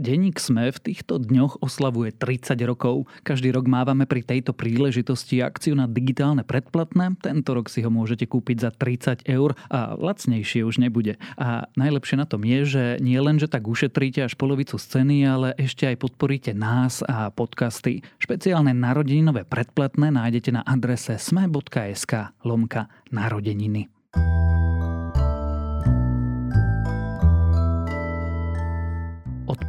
Denník SME v týchto dňoch oslavuje 30 rokov. Každý rok mávame pri tejto príležitosti akciu na digitálne predplatné. Tento rok si ho môžete kúpiť za 30 eur a lacnejšie už nebude. A najlepšie na tom je, že nie len, že tak ušetríte až polovicu scény, ale ešte aj podporíte nás a podcasty. Špeciálne narodeninové predplatné nájdete na adrese sme.sk lomka narodeniny.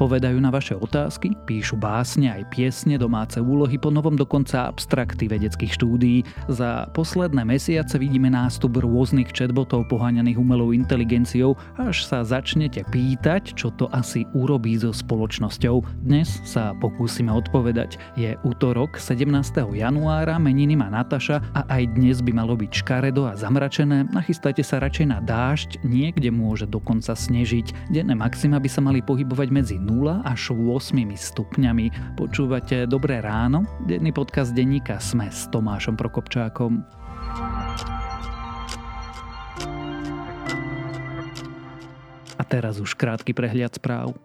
Odpovedajú na vaše otázky, píšu básne aj piesne, domáce úlohy, po novom dokonca abstrakty vedeckých štúdií. Za posledné mesiace vidíme nástup rôznych chatbotov poháňaných umelou inteligenciou, až sa začnete pýtať, čo to asi urobí so spoločnosťou. Dnes sa pokúsime odpovedať. Je útorok 17. januára, meniny má Nataša a aj dnes by malo byť škaredo a zamračené. Nachystajte sa radšej na dážď, niekde môže dokonca snežiť. Denné maxima by sa mali pohybovať medzi medzi 0 až 8 stupňami. Počúvate Dobré ráno? Denný podcast denníka Sme s Tomášom Prokopčákom. A teraz už krátky prehľad správ.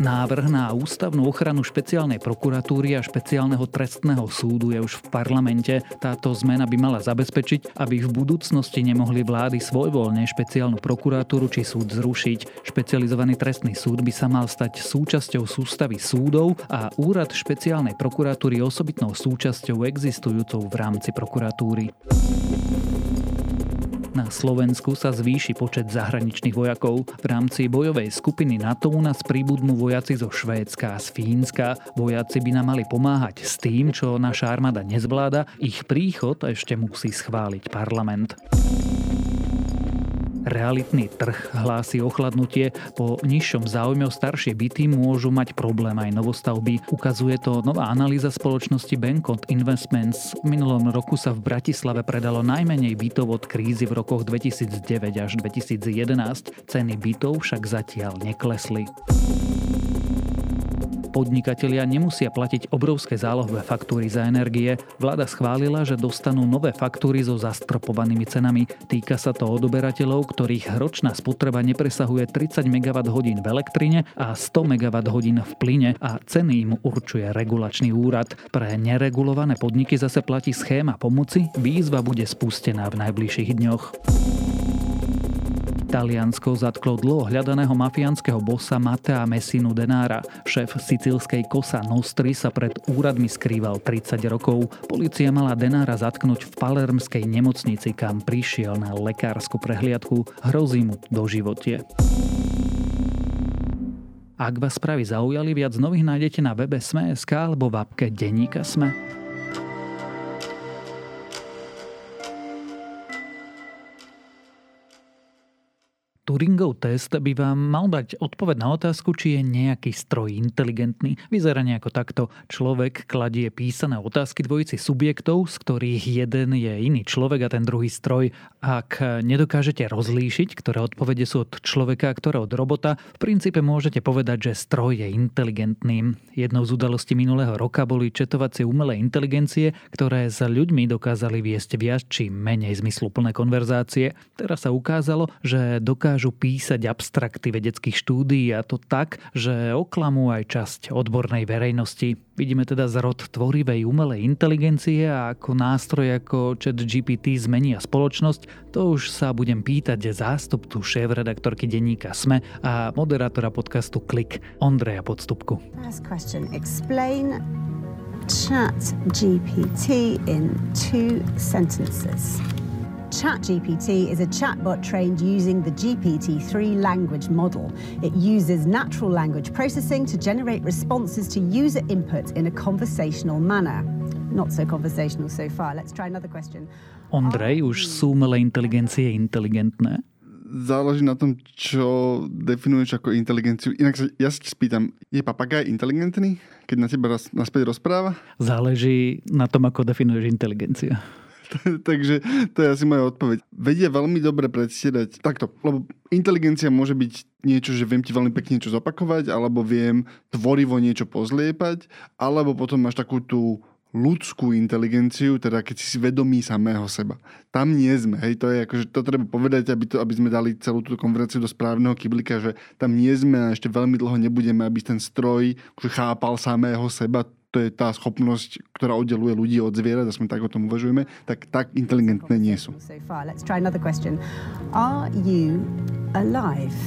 Návrh na ústavnú ochranu špeciálnej prokuratúry a špeciálneho trestného súdu je už v parlamente. Táto zmena by mala zabezpečiť, aby v budúcnosti nemohli vlády svojvoľne špeciálnu prokuratúru či súd zrušiť. Špecializovaný trestný súd by sa mal stať súčasťou sústavy súdov a úrad špeciálnej prokuratúry osobitnou súčasťou existujúcou v rámci prokuratúry. Na Slovensku sa zvýši počet zahraničných vojakov. V rámci bojovej skupiny NATO u nás príbudnú vojaci zo Švédska a z Fínska. Vojaci by nám mali pomáhať s tým, čo naša armáda nezvláda. Ich príchod ešte musí schváliť parlament. Realitný trh hlási ochladnutie. Po nižšom záujme o staršie byty môžu mať problém aj novostavby. Ukazuje to nová analýza spoločnosti Bankot Investments. V minulom roku sa v Bratislave predalo najmenej bytov od krízy v rokoch 2009 až 2011. Ceny bytov však zatiaľ neklesli podnikatelia nemusia platiť obrovské zálohové faktúry za energie. Vláda schválila, že dostanú nové faktúry so zastropovanými cenami. Týka sa to odoberateľov, ktorých ročná spotreba nepresahuje 30 MWh v elektrine a 100 MWh v plyne a ceny im určuje regulačný úrad. Pre neregulované podniky zase platí schéma pomoci, výzva bude spustená v najbližších dňoch. Taliansko zatklo dlho hľadaného mafiánskeho bossa Matea Messinu Denára. Šéf sicilskej Kosa Nostri sa pred úradmi skrýval 30 rokov. Polícia mala Denára zatknúť v palermskej nemocnici, kam prišiel na lekárskú prehliadku. Hrozí mu do životie. Ak vás správy zaujali, viac nových nájdete na webe Sme.sk alebo v apke Deníka Sme. Turingov test by vám mal dať odpoveď na otázku, či je nejaký stroj inteligentný. Vyzerá nejako takto. Človek kladie písané otázky dvojici subjektov, z ktorých jeden je iný človek a ten druhý stroj. Ak nedokážete rozlíšiť, ktoré odpovede sú od človeka a ktoré od robota, v princípe môžete povedať, že stroj je inteligentným. Jednou z udalostí minulého roka boli četovacie umelé inteligencie, ktoré s ľuďmi dokázali viesť viac či menej zmysluplné konverzácie. Teraz sa ukázalo, že dokážu dokážu písať abstrakty vedeckých štúdií a to tak, že oklamú aj časť odbornej verejnosti. Vidíme teda zrod tvorivej umelej inteligencie a ako nástroj ako chat GPT zmenia spoločnosť, to už sa budem pýtať zástupcu šéf-redaktorky denníka SME a moderátora podcastu Klik Ondreja Podstupku. Explain chat GPT in two sentences. ChatGPT is a chatbot trained using the GPT-3 language model. It uses natural language processing to generate responses to user input in a conversational manner. Not so conversational so far. Let's try another question. Ondrej, už sú umelé inteligencie inteligentné? záleží na tom, čo definuješ ako inteligenciu. Inak sa, ja sa spýtam, je papagaj inteligentný, keď na teba naspäť rozpráva? Záleží na tom, ako definuješ inteligenciu. Takže to je asi moja odpoveď. Vedia veľmi dobre predstierať takto, lebo inteligencia môže byť niečo, že viem ti veľmi pekne niečo zopakovať, alebo viem tvorivo niečo pozliepať, alebo potom máš takú tú ľudskú inteligenciu, teda keď si vedomí samého seba. Tam nie sme, hej, to je akože, to treba povedať, aby, to, aby sme dali celú túto konferenciu do správneho kyblika, že tam nie sme a ešte veľmi dlho nebudeme, aby ten stroj akože chápal samého seba, to je tá schopnosť, ktorá oddeluje ľudí od zvierat, sme tak o tom uvažujeme, tak tak inteligentné nie sú. Are you alive?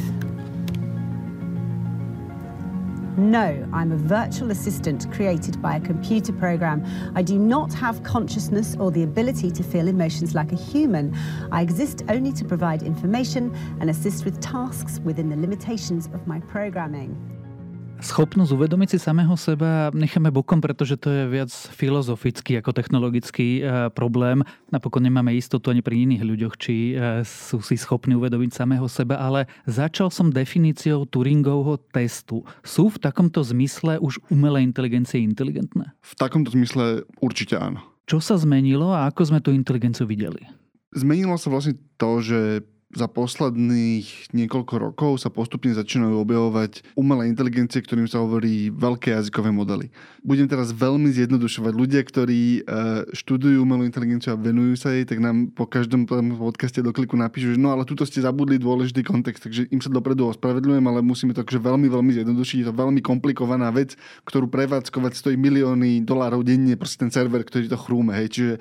No, I'm a virtual assistant created by a computer program. I do not have consciousness or the ability to feel emotions like a human. I exist only to provide information and assist with tasks within the limitations of my programming. Schopnosť uvedomiť si samého seba necháme bokom, pretože to je viac filozofický ako technologický e, problém. Napokon nemáme istotu ani pri iných ľuďoch, či e, sú si schopní uvedomiť samého seba, ale začal som definíciou Turingovho testu. Sú v takomto zmysle už umelé inteligencie inteligentné? V takomto zmysle určite áno. Čo sa zmenilo a ako sme tú inteligenciu videli? Zmenilo sa vlastne to, že za posledných niekoľko rokov sa postupne začínajú objavovať umelé inteligencie, ktorým sa hovorí veľké jazykové modely. Budem teraz veľmi zjednodušovať. Ľudia, ktorí e, študujú umelú inteligenciu a venujú sa jej, tak nám po každom podcaste do kliku napíšu, že no ale tuto ste zabudli dôležitý kontext, takže im sa dopredu ospravedľujem, ale musíme to akože veľmi, veľmi zjednodušiť. Je to veľmi komplikovaná vec, ktorú prevádzkovať stojí milióny dolárov denne, proste ten server, ktorý to chrúme. Hej. Čiže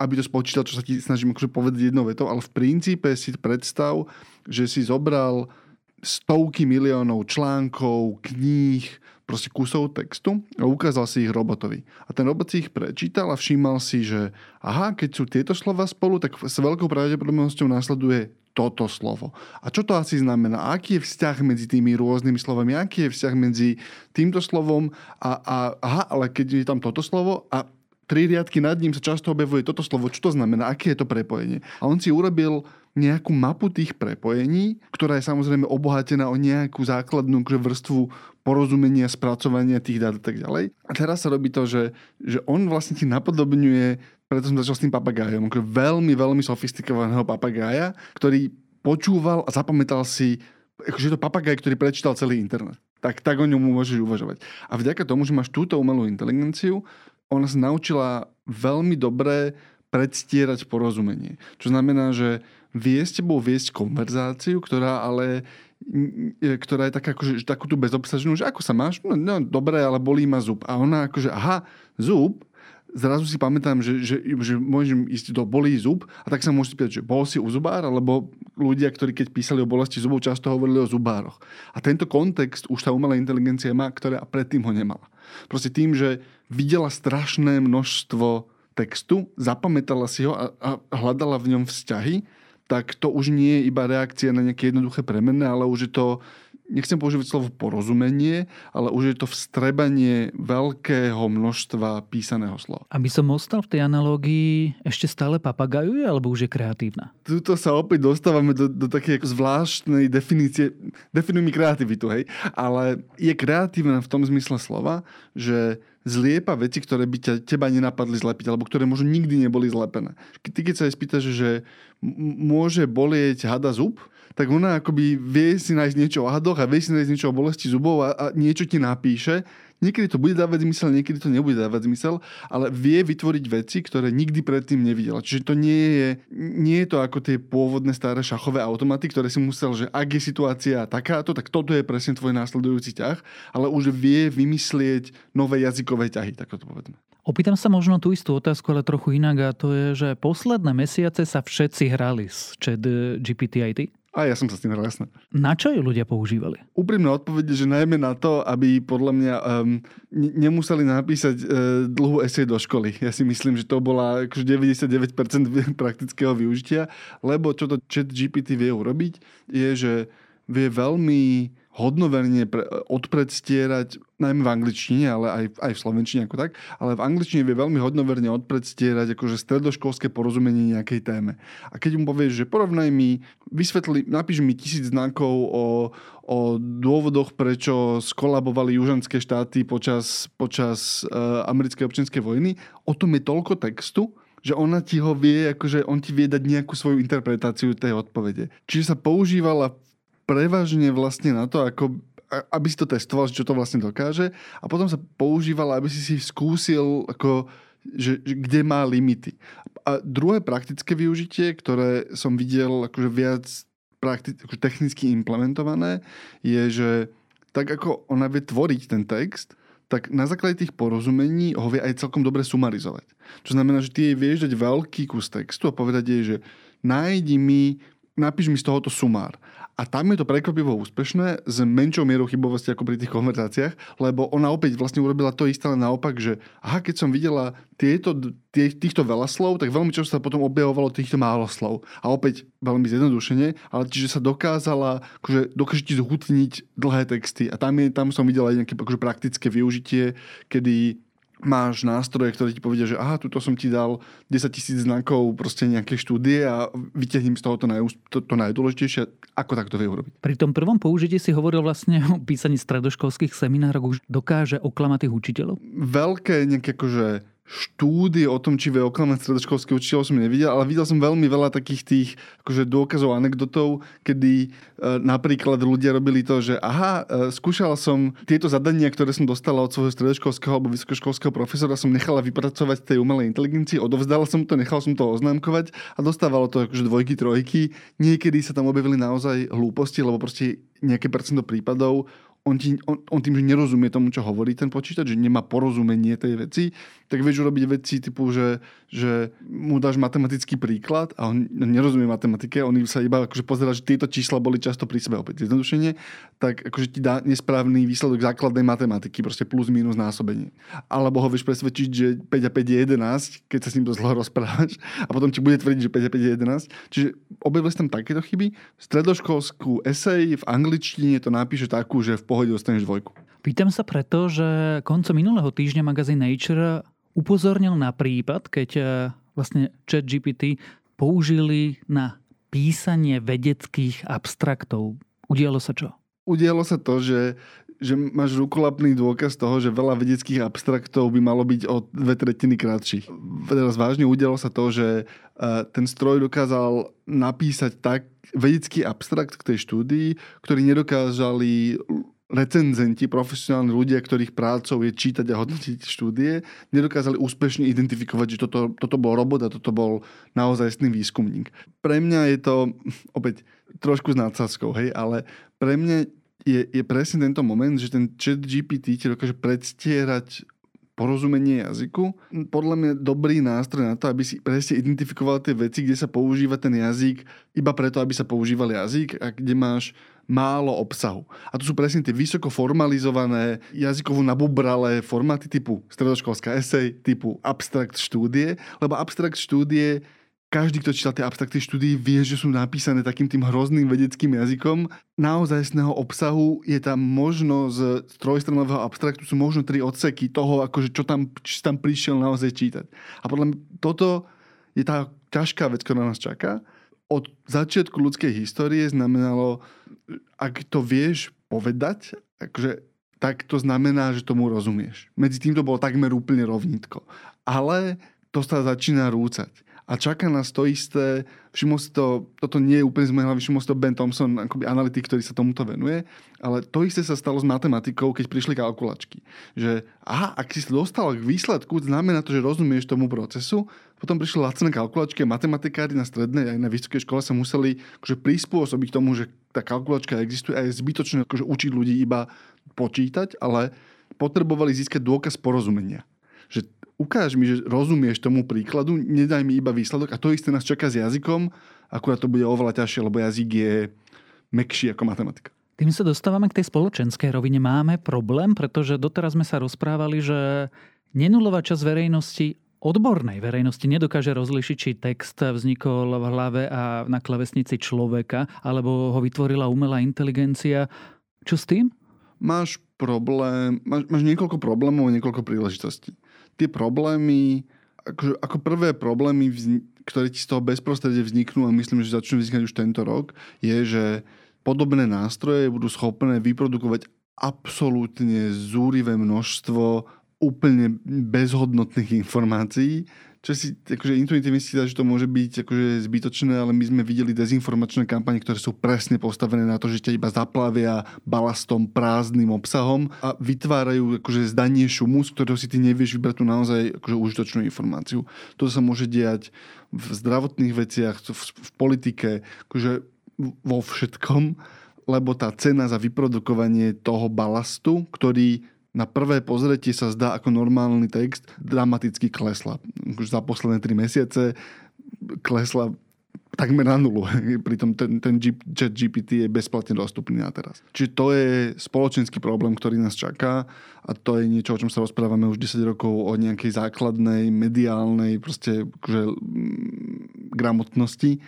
aby to spočítal, čo sa ti snažím akože povedať jednou vetou, ale v princípe si predstav, že si zobral stovky miliónov článkov, kníh, proste kusov textu a ukázal si ich robotovi. A ten robot si ich prečítal a všímal si, že aha, keď sú tieto slova spolu, tak s veľkou pravdepodobnosťou následuje toto slovo. A čo to asi znamená? Aký je vzťah medzi tými rôznymi slovami? Aký je vzťah medzi týmto slovom a, a aha, ale keď je tam toto slovo a tri riadky nad ním sa často objavuje toto slovo. Čo to znamená? Aké je to prepojenie? A on si urobil nejakú mapu tých prepojení, ktorá je samozrejme obohatená o nejakú základnú vrstvu porozumenia, spracovania tých dát a tak ďalej. A teraz sa robí to, že, že on vlastne ti napodobňuje, preto som začal s tým papagájom, veľmi, veľmi sofistikovaného papagája, ktorý počúval a zapamätal si, akože to papagaj, ktorý prečítal celý internet. Tak, tak o ňom môžeš uvažovať. A vďaka tomu, že máš túto umelú inteligenciu, ona sa naučila veľmi dobre predstierať porozumenie. Čo znamená, že vie s tebou viesť konverzáciu, ktorá ale ktorá je taká, akože, takú tú bezobsaženú, že ako sa máš? No, no dobre, ale bolí ma zub. A ona akože, aha, zub, zrazu si pamätám, že, že, že môžem ísť do bolí zub a tak sa môžete pýtať, že bol si u zubár, alebo ľudia, ktorí keď písali o bolesti zubov, často hovorili o zubároch. A tento kontext už tá umelá inteligencia má, ktorá predtým ho nemala. Proste tým, že videla strašné množstvo textu, zapamätala si ho a, a hľadala v ňom vzťahy, tak to už nie je iba reakcia na nejaké jednoduché premenné, ale už je to nechcem používať slovo porozumenie, ale už je to vstrebanie veľkého množstva písaného slova. Aby som ostal v tej analógii, ešte stále papagajuje, alebo už je kreatívna? Tuto sa opäť dostávame do, do takej zvláštnej definície. Definuj mi kreativitu, hej. Ale je kreatívna v tom zmysle slova, že zliepa veci, ktoré by ťa, teba nenapadli zlepiť, alebo ktoré možno nikdy neboli zlepené. Ty keď sa aj spýtaš, že môže bolieť hada zub, tak ona akoby vie si nájsť niečo o hadoch a vie si nájsť niečo o bolesti zubov a, a niečo ti napíše. Niekedy to bude dávať zmysel, niekedy to nebude dávať zmysel, ale vie vytvoriť veci, ktoré nikdy predtým nevidela. Čiže to nie je, nie je to ako tie pôvodné staré šachové automaty, ktoré si musel, že ak je situácia takáto, tak toto je presne tvoj následujúci ťah, ale už vie vymyslieť nové jazykové ťahy, tak to povedzme. Opýtam sa možno tú istú otázku, ale trochu inak a to je, že posledné mesiace sa všetci hrali s chat GPT-IT. A ja som sa s tým hral, jasné. Na čo ju ľudia používali? Úprimné odpovede, že najmä na to, aby podľa mňa um, nemuseli napísať uh, dlhú esej do školy. Ja si myslím, že to bola akože 99% praktického využitia, lebo čo to chat GPT vie urobiť, je, že vie veľmi hodnoverne pre, odpredstierať, najmä v angličtine, ale aj, aj v slovenčine ako tak, ale v angličtine vie veľmi hodnoverne odpredstierať akože stredoškolské porozumenie nejakej téme. A keď mu povieš, že porovnaj mi, vysvetli, napíš mi tisíc znakov o, o dôvodoch, prečo skolabovali južanské štáty počas, počas uh, americkej občianskej vojny, o tom je toľko textu, že ona ti ho vie, akože on ti vie dať nejakú svoju interpretáciu tej odpovede. Čiže sa používala prevažne vlastne na to, ako, aby si to testoval, čo to vlastne dokáže a potom sa používala, aby si si skúsil ako že, že kde má limity. A druhé praktické využitie, ktoré som videl akože viac prakti- akože technicky implementované, je, že tak ako ona vie tvoriť ten text, tak na základe tých porozumení ho vie aj celkom dobre sumarizovať. Čo znamená, že ty jej vieš dať veľký kus textu a povedať jej, že nájdi mi, napíš mi z tohoto sumár. A tam je to prekvapivo úspešné s menšou mierou chybovosti ako pri tých konverzáciách, lebo ona opäť vlastne urobila to isté, ale naopak, že aha, keď som videla tieto, tie, týchto veľa slov, tak veľmi často sa potom objavovalo týchto málo slov. A opäť veľmi zjednodušene, ale čiže sa dokázala, akože dokáže ti zhutniť dlhé texty. A tam, je, tam som videla aj nejaké akože praktické využitie, kedy máš nástroje, ktoré ti povedia, že aha, tuto som ti dal 10 tisíc znakov proste nejaké štúdie a vyťahnem z toho to, naj, to, to najdôležitejšie, ako takto vie urobiť. Pri tom prvom použití si hovoril vlastne o písaní stredoškolských seminárov, už dokáže oklamať tých učiteľov? Veľké nejaké akože štúdie o tom, či vie oklamať stredoškolských učiteľov som nevidel, ale videl som veľmi veľa takých tých akože dôkazov, anekdotov, kedy e, napríklad ľudia robili to, že aha, e, skúšala som tieto zadania, ktoré som dostala od svojho stredoškolského alebo vysokoškolského profesora, som nechala vypracovať tej umelej inteligencii, odovzdala som to, nechal som to oznámkovať a dostávalo to akože dvojky, trojky. Niekedy sa tam objavili naozaj hlúposti, lebo proste nejaké percento prípadov on, ti, on, on tým, že nerozumie tomu, čo hovorí ten počítač, že nemá porozumenie tej veci, tak vieš urobiť veci typu, že, že mu dáš matematický príklad a on nerozumie matematike, on sa iba akože pozera, že tieto čísla boli často pri sebe opäť zjednodušenie, tak akože ti dá nesprávny výsledok základnej matematiky, proste plus minus násobenie. Alebo ho vieš presvedčiť, že 5 a 5 je 11, keď sa s ním to zlo rozprávaš a potom ti bude tvrdiť, že 5 a 5 je 11. Čiže objavili tam takéto chyby. Stredoškolskú esej v angličtine to napíše takú, že v pohode dostaneš dvojku. Pýtam sa preto, že koncom minulého týždňa magazín Nature upozornil na prípad, keď e, vlastne chat GPT použili na písanie vedeckých abstraktov. Udialo sa čo? Udialo sa to, že že máš rukolapný dôkaz toho, že veľa vedeckých abstraktov by malo byť o dve tretiny kratších. Teraz vážne udialo sa to, že e, ten stroj dokázal napísať tak vedecký abstrakt k tej štúdii, ktorý nedokázali recenzenti, profesionálni ľudia, ktorých prácou je čítať a hodnotiť štúdie, nedokázali úspešne identifikovať, že toto, toto bol robot a toto bol naozajstný výskumník. Pre mňa je to, opäť, trošku s nadsázkou, hej, ale pre mňa je, je presne tento moment, že ten chat GPT ti dokáže predstierať porozumenie jazyku. Podľa mňa dobrý nástroj na to, aby si presne identifikoval tie veci, kde sa používa ten jazyk iba preto, aby sa používal jazyk a kde máš málo obsahu. A to sú presne tie vysoko formalizované, jazykovo nabubralé formáty typu stredoškolská esej, typu abstrakt štúdie, lebo abstrakt štúdie každý, kto čítal tie abstrakty štúdie, vie, že sú napísané takým tým hrozným vedeckým jazykom. Naozajstného obsahu je tam možno z trojstranového abstraktu sú možno tri odseky toho, akože čo tam, či tam prišiel naozaj čítať. A podľa mňa toto je tá ťažká vec, ktorá nás čaká. Od začiatku ľudskej histórie znamenalo, ak to vieš povedať, akože, tak to znamená, že tomu rozumieš. Medzi tým to bolo takmer úplne rovnitko. Ale to sa začína rúcať a čaká nás to isté. Všimol si to, toto nie je úplne z mojej hlavy, všimol si to Ben Thompson, akoby analytik, ktorý sa tomuto venuje, ale to isté sa stalo s matematikou, keď prišli kalkulačky. Že aha, ak si dostal k výsledku, znamená to, že rozumieš tomu procesu, potom prišli lacné kalkulačky a matematikári na strednej aj na vysokej škole sa museli akože prispôsobiť tomu, že tá kalkulačka existuje a je zbytočné akože učiť ľudí iba počítať, ale potrebovali získať dôkaz porozumenia. Že ukáž mi, že rozumieš tomu príkladu, nedaj mi iba výsledok a to isté nás čaká s jazykom, akurát to bude oveľa ťažšie, lebo jazyk je mekší ako matematika. Tým sa dostávame k tej spoločenskej rovine. Máme problém, pretože doteraz sme sa rozprávali, že nenulová časť verejnosti odbornej verejnosti nedokáže rozlišiť, či text vznikol v hlave a na klavesnici človeka, alebo ho vytvorila umelá inteligencia. Čo s tým? Máš problém, máš, máš niekoľko problémov a niekoľko príležitostí tie problémy, ako, ako prvé problémy, ktoré ti z toho bezprostredne vzniknú a myslím, že začnú vznikať už tento rok, je, že podobné nástroje budú schopné vyprodukovať absolútne zúrivé množstvo úplne bezhodnotných informácií, čo si akože intuitívne si že to môže byť akože zbytočné, ale my sme videli dezinformačné kampane, ktoré sú presne postavené na to, že ťa iba zaplavia balastom, prázdnym obsahom a vytvárajú akože zdanie šumu, z ktorého si ty nevieš vybrať tú naozaj akože užitočnú informáciu. To sa môže diať v zdravotných veciach, v, v politike, akože vo všetkom, lebo tá cena za vyprodukovanie toho balastu, ktorý na prvé pozretie sa zdá ako normálny text, dramaticky klesla. Už za posledné tri mesiace klesla takmer na nulu. Pritom ten, ten chat GPT je bezplatne dostupný na teraz. Čiže to je spoločenský problém, ktorý nás čaká a to je niečo, o čom sa rozprávame už 10 rokov o nejakej základnej, mediálnej proste akože, gramotnosti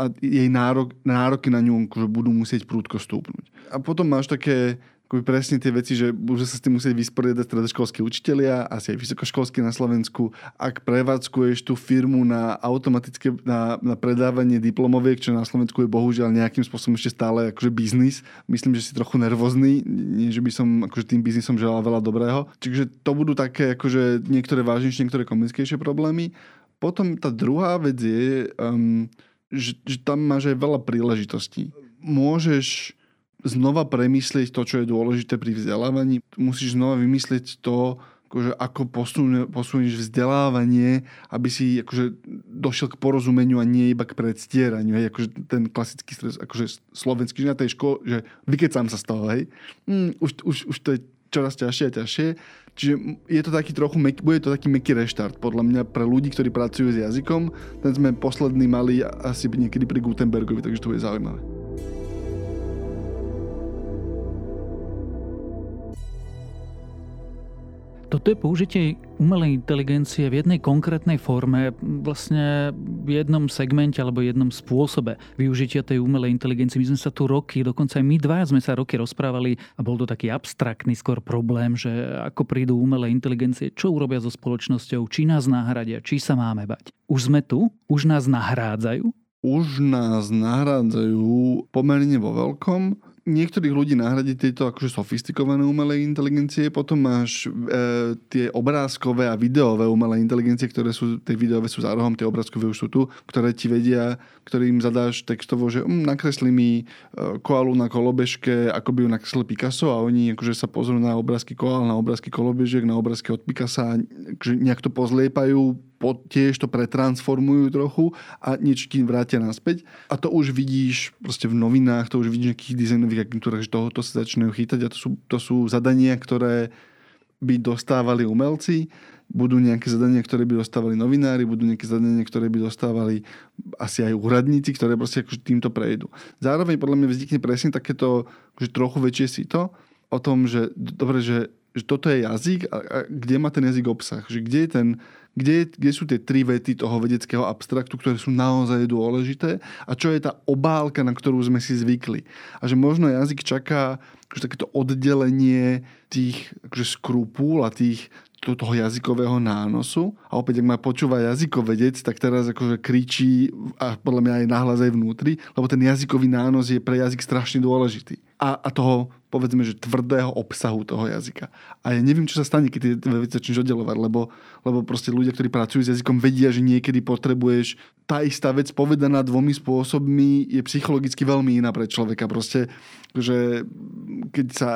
a jej nárok, nároky na ňu akože budú musieť prúdko stúpnuť. A potom máš také presne tie veci, že budú sa s tým musieť vysporiadať stredoškolskí učitelia, asi aj vysokoškolskí na Slovensku. Ak prevádzkuješ tú firmu na automatické, na, na predávanie diplomoviek, čo na Slovensku je bohužiaľ nejakým spôsobom ešte stále akože biznis, myslím, že si trochu nervózny, nie že by som akože tým biznisom želal veľa dobrého. Čiže to budú také akože niektoré vážnejšie, niektoré komickejšie problémy. Potom tá druhá vec je, um, že, že tam máš aj veľa príležitostí. Môžeš znova premyslieť to, čo je dôležité pri vzdelávaní. Musíš znova vymyslieť to, akože ako posun, posunieš vzdelávanie, aby si akože došiel k porozumeniu a nie iba k predstieraniu. Hej, akože ten klasický stres, akože slovenský, že na tej škole, že vykecám sa z toho, hej. Mm, už, už, už to je čoraz ťažšie a ťažšie. Čiže je to taký trochu, mek, bude to taký meký reštart, podľa mňa pre ľudí, ktorí pracujú s jazykom. Ten sme posledný mali asi niekedy pri Gutenbergovi, takže to bude zaujímavé. Toto je použitie umelej inteligencie v jednej konkrétnej forme, vlastne v jednom segmente alebo jednom spôsobe využitia tej umelej inteligencie. My sme sa tu roky, dokonca aj my dva sme sa roky rozprávali a bol to taký abstraktný skôr problém, že ako prídu umelé inteligencie, čo urobia so spoločnosťou, či nás nahradia, či sa máme bať. Už sme tu, už nás nahrádzajú, už nás nahrádzajú pomerne vo veľkom niektorých ľudí nahradiť tieto akože sofistikované umelé inteligencie, potom máš e, tie obrázkové a videové umelé inteligencie, ktoré sú, tie videové sú za rohom, tie obrázkové už sú tu, ktoré ti vedia, ktorým zadáš textovo, že mm, nakresli mi e, koalu na kolobežke, ako by ju nakreslil Picasso a oni akože sa pozrú na obrázky koal, na obrázky kolobežek, na obrázky od Picassa akože nejak to pozliepajú, po, tiež to pretransformujú trochu a niečo ti vrátia naspäť. A to už vidíš proste v novinách, to už vidíš v nejakých dizajnových agentúrach, že tohoto sa začínajú chytať a to sú, to sú zadania, ktoré by dostávali umelci, budú nejaké zadania, ktoré by dostávali novinári, budú nejaké zadania, ktoré by dostávali asi aj úradníci, ktoré proste akože týmto prejdú. Zároveň podľa mňa vznikne presne takéto akože trochu väčšie sito o tom, že dobre, že, že toto je jazyk a, a kde má ten jazyk obsah, že kde je ten, kde, kde sú tie tri vety toho vedeckého abstraktu, ktoré sú naozaj dôležité a čo je tá obálka, na ktorú sme si zvykli. A že možno jazyk čaká akože takéto oddelenie tých akože skrupúl a tých, toho jazykového nánosu. A opäť, ak ma počúva jazykovedec, tak teraz akože kričí a podľa mňa aj nahlas aj vnútri, lebo ten jazykový nános je pre jazyk strašne dôležitý. A, a toho, povedzme, že tvrdého obsahu toho jazyka. A ja neviem, čo sa stane, keď tie veci začneš oddelovať, lebo, lebo proste ľudia, ktorí pracujú s jazykom, vedia, že niekedy potrebuješ tá istá vec povedaná dvomi spôsobmi je psychologicky veľmi iná pre človeka. Proste, že keď sa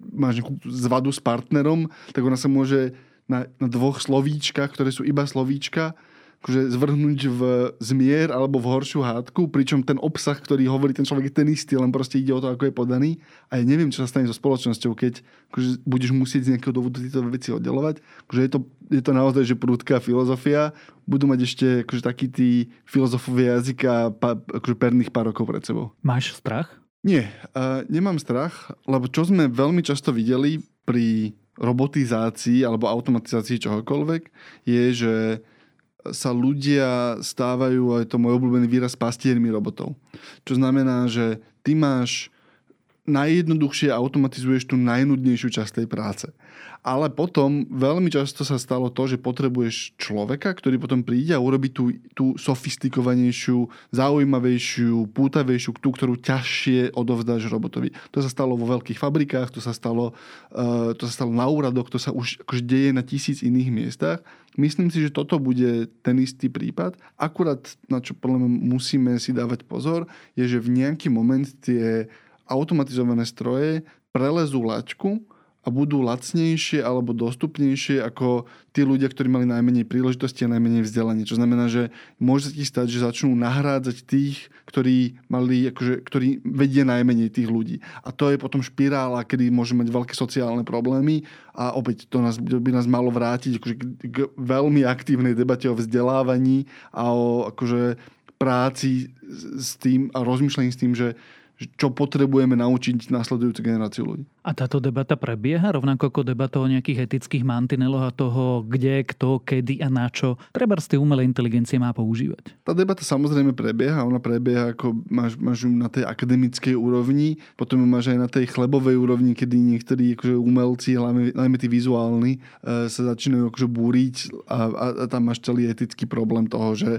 máš nejakú zvadu s partnerom, tak ona sa môže na, na dvoch slovíčkach, ktoré sú iba slovíčka, akože zvrhnúť v zmier alebo v horšiu hádku, pričom ten obsah, ktorý hovorí ten človek je ten istý, len proste ide o to, ako je podaný. A ja neviem, čo sa stane so spoločnosťou, keď akože budeš musieť z nejakého dôvodu tieto veci oddelovať. Akože je, to, je to naozaj, že prúdka filozofia. Budú mať ešte akože takí tí filozofovia jazyka pa, akože perných pár rokov pred sebou. Máš strach? Nie, uh, nemám strach, lebo čo sme veľmi často videli pri robotizácii alebo automatizácii čohokoľvek, je, že sa ľudia stávajú, aj to môj obľúbený výraz, pastiermi robotov. Čo znamená, že ty máš najjednoduchšie automatizuješ tú najnudnejšiu časť tej práce. Ale potom veľmi často sa stalo to, že potrebuješ človeka, ktorý potom príde a urobí tú, tú sofistikovanejšiu, zaujímavejšiu, pútavejšiu, tú, ktorú ťažšie odovzdáš robotovi. To sa stalo vo veľkých fabrikách, to sa stalo, uh, to sa stalo na úradoch, to sa už akože deje na tisíc iných miestach. Myslím si, že toto bude ten istý prípad. Akurát, na čo podľa mňa musíme si dávať pozor, je, že v nejaký moment tie automatizované stroje prelezú laťku a budú lacnejšie alebo dostupnejšie ako tí ľudia, ktorí mali najmenej príležitosti a najmenej vzdelanie. Čo znamená, že môže sa ti stať, že začnú nahrádzať tých, ktorí, mali, akože, ktorí vedia najmenej tých ľudí. A to je potom špirála, kedy môže mať veľké sociálne problémy a opäť to nás, by nás malo vrátiť akože, k veľmi aktívnej debate o vzdelávaní a o akože, práci s tým a rozmýšľaní s tým, že čo potrebujeme naučiť nasledujúcu generáciu ľudí. A táto debata prebieha rovnako ako debata o nejakých etických mantineloch a toho, kde, kto, kedy a na čo treba z tej umelej inteligencie má používať. Tá debata samozrejme prebieha, ona prebieha ako máš, máš ju na tej akademickej úrovni, potom ju máš aj na tej chlebovej úrovni, kedy niektorí akože umelci, hlavne, najmä tí vizuálni, e, sa začínajú akože búriť a, a, a tam máš celý etický problém toho, že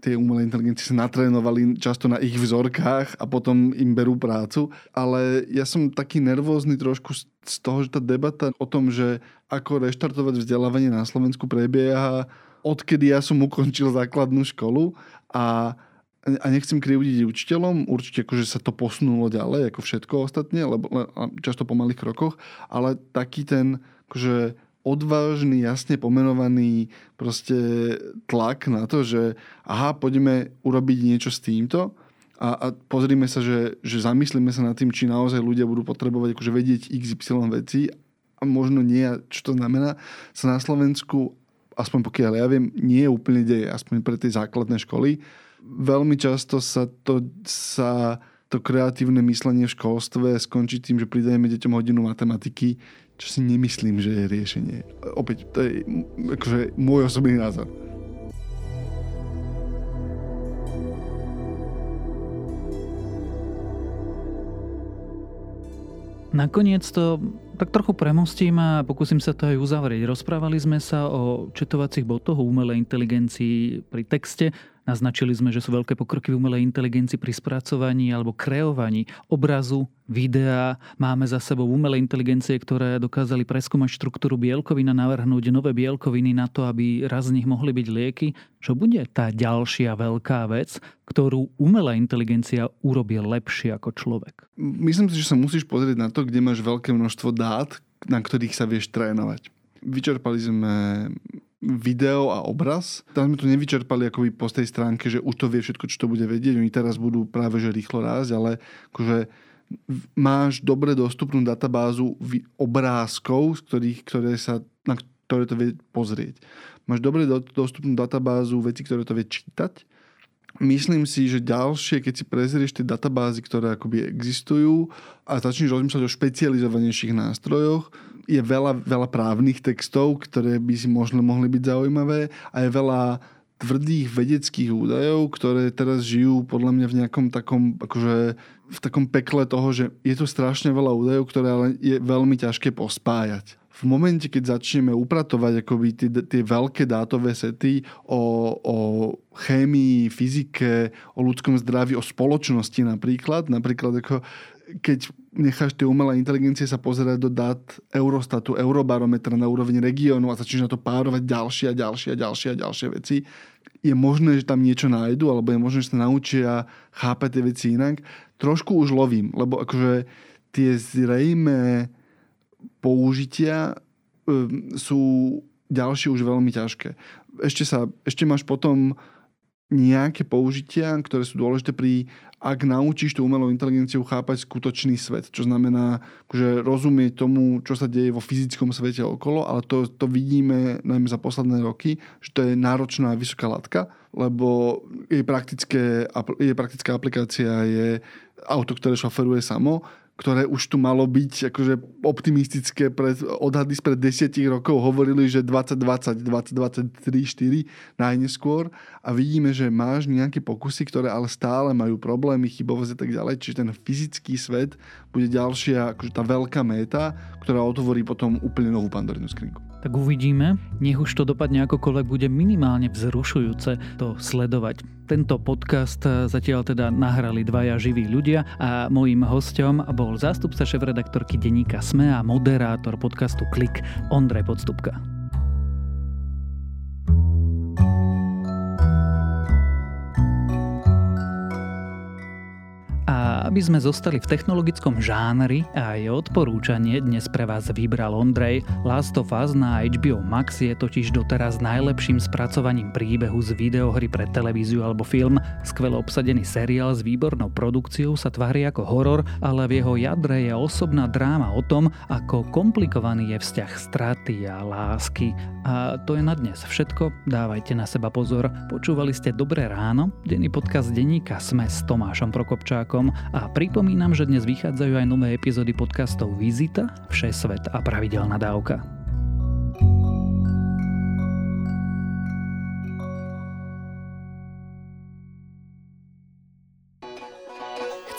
tie umelé inteligencie sa natrénovali často na ich vzorkách a potom im berú prácu. Ale ja som taký nervózny trošku z toho, že tá debata o tom, že ako reštartovať vzdelávanie na Slovensku prebieha, odkedy ja som ukončil základnú školu a a nechcem krivdiť učiteľom, určite akože sa to posunulo ďalej, ako všetko ostatne, lebo často po malých krokoch, ale taký ten akože odvážny, jasne pomenovaný proste tlak na to, že aha, poďme urobiť niečo s týmto, a, a pozrime sa, že, že zamyslíme sa nad tým, či naozaj ľudia budú potrebovať akože vedieť XY veci a možno nie, čo to znamená, sa na Slovensku, aspoň pokiaľ ja viem, nie je úplne deje, aspoň pre tie základné školy. Veľmi často sa to, sa to kreatívne myslenie v školstve skončí tým, že pridajeme deťom hodinu matematiky, čo si nemyslím, že je riešenie. Opäť, to je akože môj osobný názor. Nakoniec to tak trochu premostím a pokúsim sa to aj uzavrieť. Rozprávali sme sa o četovacích botoch, o umelej inteligencii pri texte. Naznačili sme, že sú veľké pokroky v umelej inteligencii pri spracovaní alebo kreovaní obrazu, videa. Máme za sebou umelé inteligencie, ktoré dokázali preskúmať štruktúru bielkovín a navrhnúť nové bielkoviny na to, aby raz z nich mohli byť lieky. Čo bude tá ďalšia veľká vec, ktorú umelá inteligencia urobí lepšie ako človek? Myslím si, že sa musíš pozrieť na to, kde máš veľké množstvo dát, na ktorých sa vieš trénovať. Vyčerpali sme video a obraz. Tam sme to nevyčerpali akoby po tej stránke, že už to vie všetko, čo to bude vedieť. Oni teraz budú práve že rýchlo rásť, ale akože máš dobre dostupnú databázu obrázkov, z ktorých, ktoré sa, na ktoré to vie pozrieť. Máš dobre dostupnú databázu veci, ktoré to vie čítať. Myslím si, že ďalšie, keď si prezrieš tie databázy, ktoré akoby existujú a začneš rozmýšľať o špecializovanejších nástrojoch, je veľa, veľa právnych textov, ktoré by si možno mohli byť zaujímavé a je veľa tvrdých vedeckých údajov, ktoré teraz žijú podľa mňa v nejakom takom, akože v takom pekle toho, že je tu strašne veľa údajov, ktoré ale je veľmi ťažké pospájať. V momente, keď začneme upratovať akoby tie, tie veľké dátové sety o, o chémii, fyzike, o ľudskom zdraví, o spoločnosti napríklad, napríklad ako keď necháš tie umelé inteligencie sa pozerať do dát Eurostatu, Eurobarometra na úrovni regiónu a začneš na to párovať ďalšie a ďalšie a ďalšie a ďalšie veci, je možné, že tam niečo nájdu, alebo je možné, že sa naučia chápať tie veci inak. Trošku už lovím, lebo akože tie zrejme použitia um, sú ďalšie už veľmi ťažké. Ešte, sa, ešte máš potom nejaké použitia, ktoré sú dôležité pri, ak naučíš tú umelú inteligenciu chápať skutočný svet, čo znamená že rozumieť tomu, čo sa deje vo fyzickom svete okolo, ale to, to vidíme najmä za posledné roky, že to je náročná vysoká látka, lebo jej, praktické, jej praktická aplikácia je auto, ktoré šoferuje samo, ktoré už tu malo byť akože optimistické pred, odhady spred desiatich rokov hovorili, že 2020, 2023, 4 najneskôr. A vidíme, že máš nejaké pokusy, ktoré ale stále majú problémy, chybovosť a tak ďalej, čiže ten fyzický svet bude ďalšia, akože tá veľká méta, ktorá otvorí potom úplne novú pandorinu skrinku. Tak uvidíme. Nech už to dopadne akokoľvek, bude minimálne vzrušujúce to sledovať. Tento podcast zatiaľ teda nahrali dvaja živí ľudia a mojím hostom bol zástupca šéf-redaktorky denníka SME a moderátor podcastu Klik Ondrej Podstupka. Aby sme zostali v technologickom žánri a je odporúčanie dnes pre vás vybral Ondrej. Last of Us na HBO Max je totiž doteraz najlepším spracovaním príbehu z videohry pre televíziu alebo film. Skvelo obsadený seriál s výbornou produkciou sa tvári ako horor, ale v jeho jadre je osobná dráma o tom, ako komplikovaný je vzťah straty a lásky. A to je na dnes všetko. Dávajte na seba pozor. Počúvali ste Dobré ráno, denný podcast denníka Sme s Tomášom Prokopčákom a a pripomínam, že dnes vychádzajú aj nové epizódy podcastov Vizita, Všesvet a Pravidelná dávka.